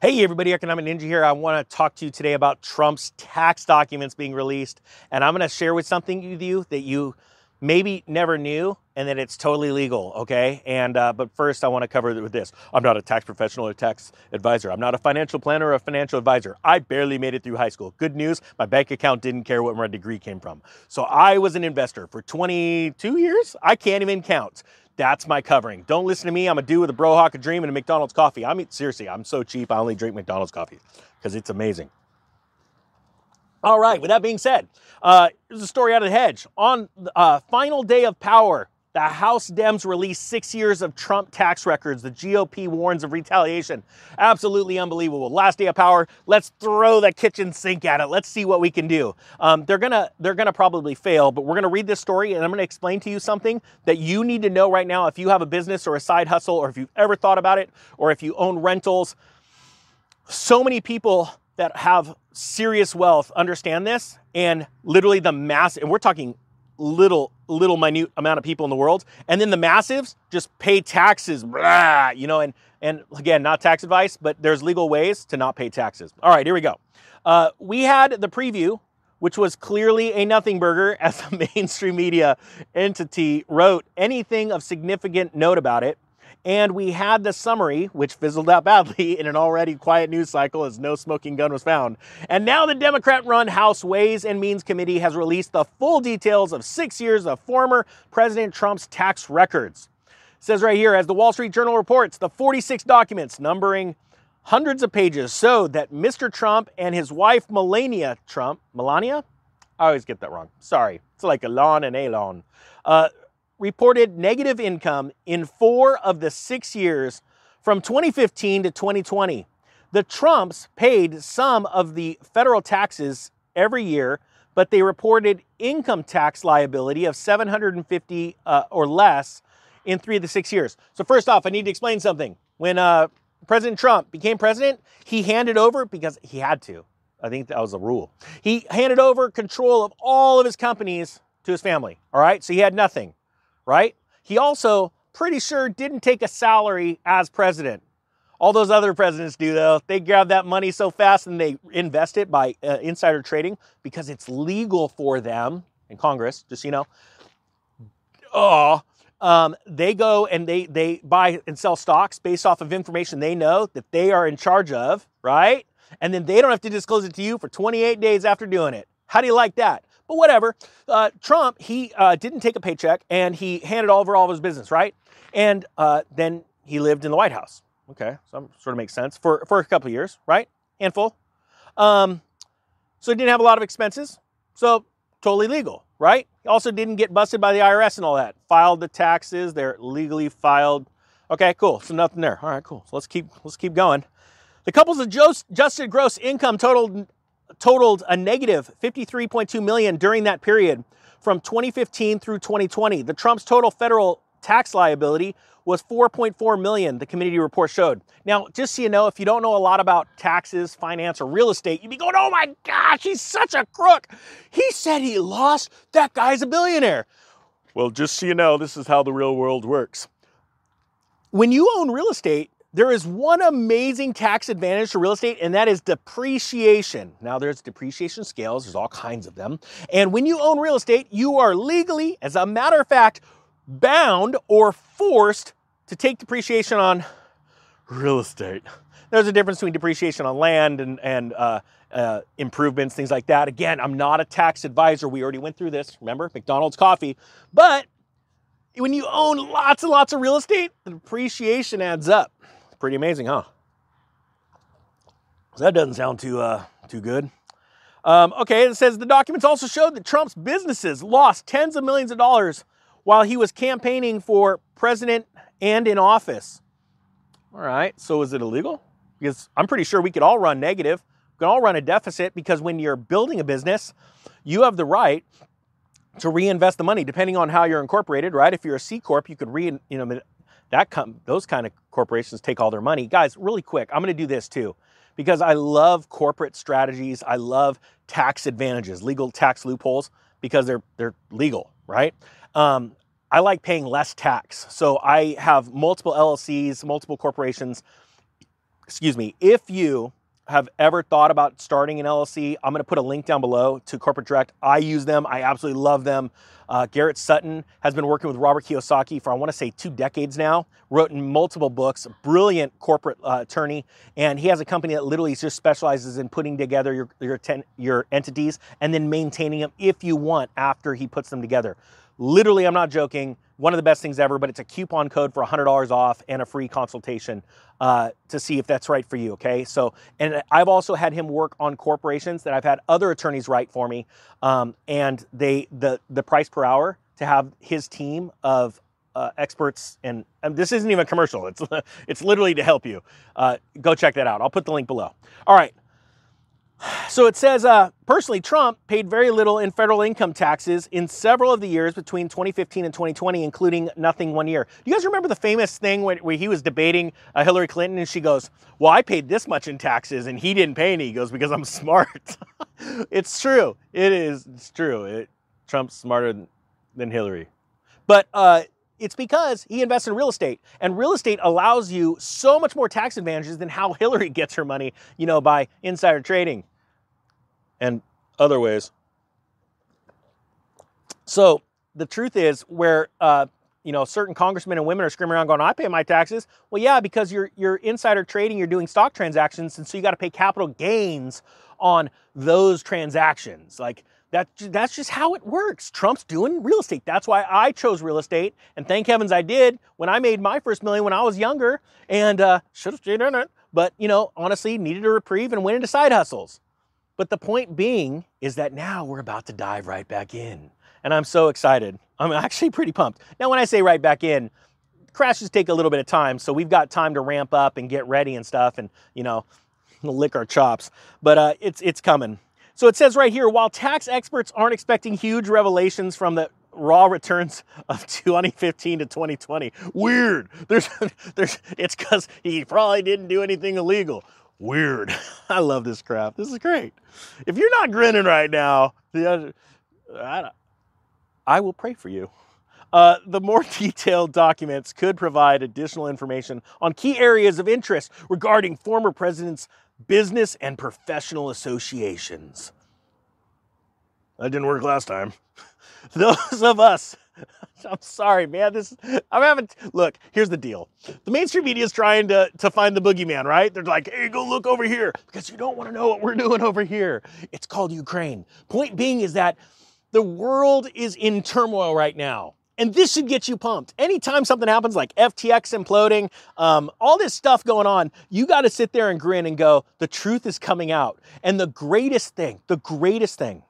Hey everybody, Economic Ninja here. I want to talk to you today about Trump's tax documents being released, and I'm going to share with something with you that you maybe never knew and that it's totally legal, okay? And uh, but first I want to cover it with this. I'm not a tax professional or tax advisor. I'm not a financial planner or a financial advisor. I barely made it through high school. Good news, my bank account didn't care what my degree came from. So I was an investor for 22 years. I can't even count. That's my covering. Don't listen to me. I'm a dude with a Brohawk, a dream, and a McDonald's coffee. I mean, seriously, I'm so cheap. I only drink McDonald's coffee because it's amazing. All right, with that being said, uh, here's a story out of the hedge. On uh, final day of power, the House Dems released six years of Trump tax records. The GOP warns of retaliation. Absolutely unbelievable. Last day of power. Let's throw the kitchen sink at it. Let's see what we can do. Um, they're gonna they're gonna probably fail, but we're gonna read this story and I'm gonna explain to you something that you need to know right now. If you have a business or a side hustle, or if you've ever thought about it, or if you own rentals, so many people that have serious wealth understand this, and literally the mass. And we're talking little little minute amount of people in the world. And then the massives just pay taxes blah, you know and and again not tax advice but there's legal ways to not pay taxes. All right here we go. Uh, we had the preview which was clearly a nothing burger as the mainstream media entity wrote. Anything of significant note about it and we had the summary, which fizzled out badly in an already quiet news cycle as no smoking gun was found. And now the Democrat run House Ways and Means Committee has released the full details of six years of former President Trump's tax records. It says right here, as the Wall Street Journal reports, the 46 documents numbering hundreds of pages showed that Mr. Trump and his wife Melania Trump, Melania? I always get that wrong. Sorry. It's like Elon and Elon. Uh, reported negative income in four of the six years from 2015 to 2020. The Trumps paid some of the federal taxes every year, but they reported income tax liability of 750 uh, or less in three of the six years. So first off, I need to explain something. When uh, President Trump became president, he handed over because he had to. I think that was a rule. He handed over control of all of his companies to his family. All right, so he had nothing right? He also, pretty sure, didn't take a salary as president. All those other presidents do, though. They grab that money so fast and they invest it by uh, insider trading because it's legal for them in Congress, just you know. Oh, um, they go and they they buy and sell stocks based off of information they know that they are in charge of, right? And then they don't have to disclose it to you for 28 days after doing it. How do you like that? But whatever. Uh, Trump, he uh, didn't take a paycheck and he handed over all of his business, right? And uh, then he lived in the White House. Okay, so sort of makes sense for for a couple of years, right? Handful. Um, so he didn't have a lot of expenses. So totally legal, right? He also didn't get busted by the IRS and all that. Filed the taxes. They're legally filed. Okay, cool. So nothing there. All right, cool. So let's keep let's keep going. The couple's adjusted gross income totaled totaled a negative 53.2 million during that period from 2015 through 2020. The Trump's total federal tax liability was 4.4 million, the committee report showed. Now, just so you know, if you don't know a lot about taxes, finance, or real estate, you'd be going, oh my gosh, he's such a crook. He said he lost. That guy's a billionaire. Well, just so you know, this is how the real world works. When you own real estate, there is one amazing tax advantage to real estate, and that is depreciation. Now, there's depreciation scales, there's all kinds of them. And when you own real estate, you are legally, as a matter of fact, bound or forced to take depreciation on real estate. There's a difference between depreciation on land and, and uh, uh, improvements, things like that. Again, I'm not a tax advisor. We already went through this. Remember, McDonald's coffee. But when you own lots and lots of real estate, the depreciation adds up. Pretty amazing, huh? That doesn't sound too uh, too good. Um, okay, it says the documents also showed that Trump's businesses lost tens of millions of dollars while he was campaigning for president and in office. All right, so is it illegal? Because I'm pretty sure we could all run negative. We can all run a deficit because when you're building a business, you have the right to reinvest the money depending on how you're incorporated, right? If you're a C corp, you could re you know that com- those kind of corporations take all their money. Guys, really quick, I'm going to do this too because I love corporate strategies. I love tax advantages, legal tax loopholes because they're they're legal, right? Um, I like paying less tax. So I have multiple LLCs, multiple corporations, excuse me, if you have ever thought about starting an LLC, I'm going to put a link down below to Corporate Direct. I use them. I absolutely love them. Uh, Garrett Sutton has been working with Robert Kiyosaki for, I want to say, two decades now, wrote in multiple books, brilliant corporate uh, attorney. And he has a company that literally just specializes in putting together your, your, ten, your entities and then maintaining them if you want after he puts them together. Literally, I'm not joking one of the best things ever, but it's a coupon code for $100 off and a free consultation uh, to see if that's right for you. Okay. So, and I've also had him work on corporations that I've had other attorneys write for me. Um, and they, the, the price per hour to have his team of uh, experts, and, and, this isn't even commercial, it's, it's literally to help you. Uh, go check that out. I'll put the link below. All right. So it says, uh, personally, Trump paid very little in federal income taxes in several of the years between 2015 and 2020, including nothing one year. Do you guys remember the famous thing where, where he was debating uh, Hillary Clinton and she goes, Well, I paid this much in taxes and he didn't pay any? He goes, Because I'm smart. it's true. It is. It's true. It, Trump's smarter than, Hillary. But uh, it's because he invests in real estate and real estate allows you so much more tax advantages than how Hillary gets her money, you know, by insider trading and other ways. So the truth is where, uh, you know, certain congressmen and women are screaming around going, I pay my taxes. Well, yeah, because you're, you're insider trading, you're doing stock transactions. And so you got to pay capital gains on those transactions. Like, that, that's just how it works. Trump's doing real estate. That's why I chose real estate. And thank heavens I did when I made my first million when I was younger and uh, should have stayed in it. But, you know, honestly, needed a reprieve and went into side hustles. But the point being is that now we're about to dive right back in. And I'm so excited. I'm actually pretty pumped. Now, when I say right back in, crashes take a little bit of time. So we've got time to ramp up and get ready and stuff and, you know, lick our chops. But uh, it's, it's coming. So it says right here, while tax experts aren't expecting huge revelations from the raw returns of 2015 to 2020, weird. There's, there's, it's because he probably didn't do anything illegal. Weird. I love this crap. This is great. If you're not grinning right now, I, I will pray for you. Uh, the more detailed documents could provide additional information on key areas of interest regarding former presidents' business and professional associations. That didn't work last time. Those of us, I'm sorry, man. This I'm having. Look, here's the deal. The mainstream media is trying to to find the boogeyman, right? They're like, hey, go look over here because you don't want to know what we're doing over here. It's called Ukraine. Point being is that the world is in turmoil right now. And this should get you pumped. Anytime something happens like FTX imploding, um, all this stuff going on, you got to sit there and grin and go, the truth is coming out. And the greatest thing, the greatest thing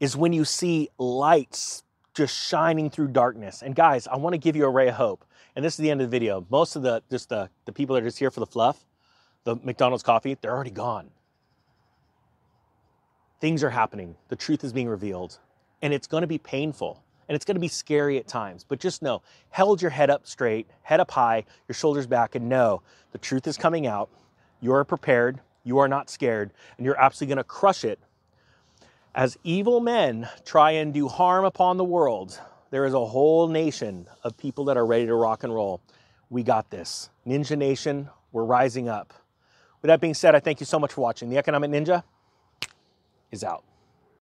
is when you see lights just shining through darkness. And guys, I want to give you a ray of hope. And this is the end of the video. Most of the just the, the people that are just here for the fluff, the McDonald's coffee, they're already gone. Things are happening. The truth is being revealed. And it's going to be painful and it's going to be scary at times. But just know, held your head up straight, head up high, your shoulders back, and know the truth is coming out. You are prepared, you are not scared, and you're absolutely going to crush it. As evil men try and do harm upon the world, there is a whole nation of people that are ready to rock and roll. We got this. Ninja Nation, we're rising up. With that being said, I thank you so much for watching. The Economic Ninja is out.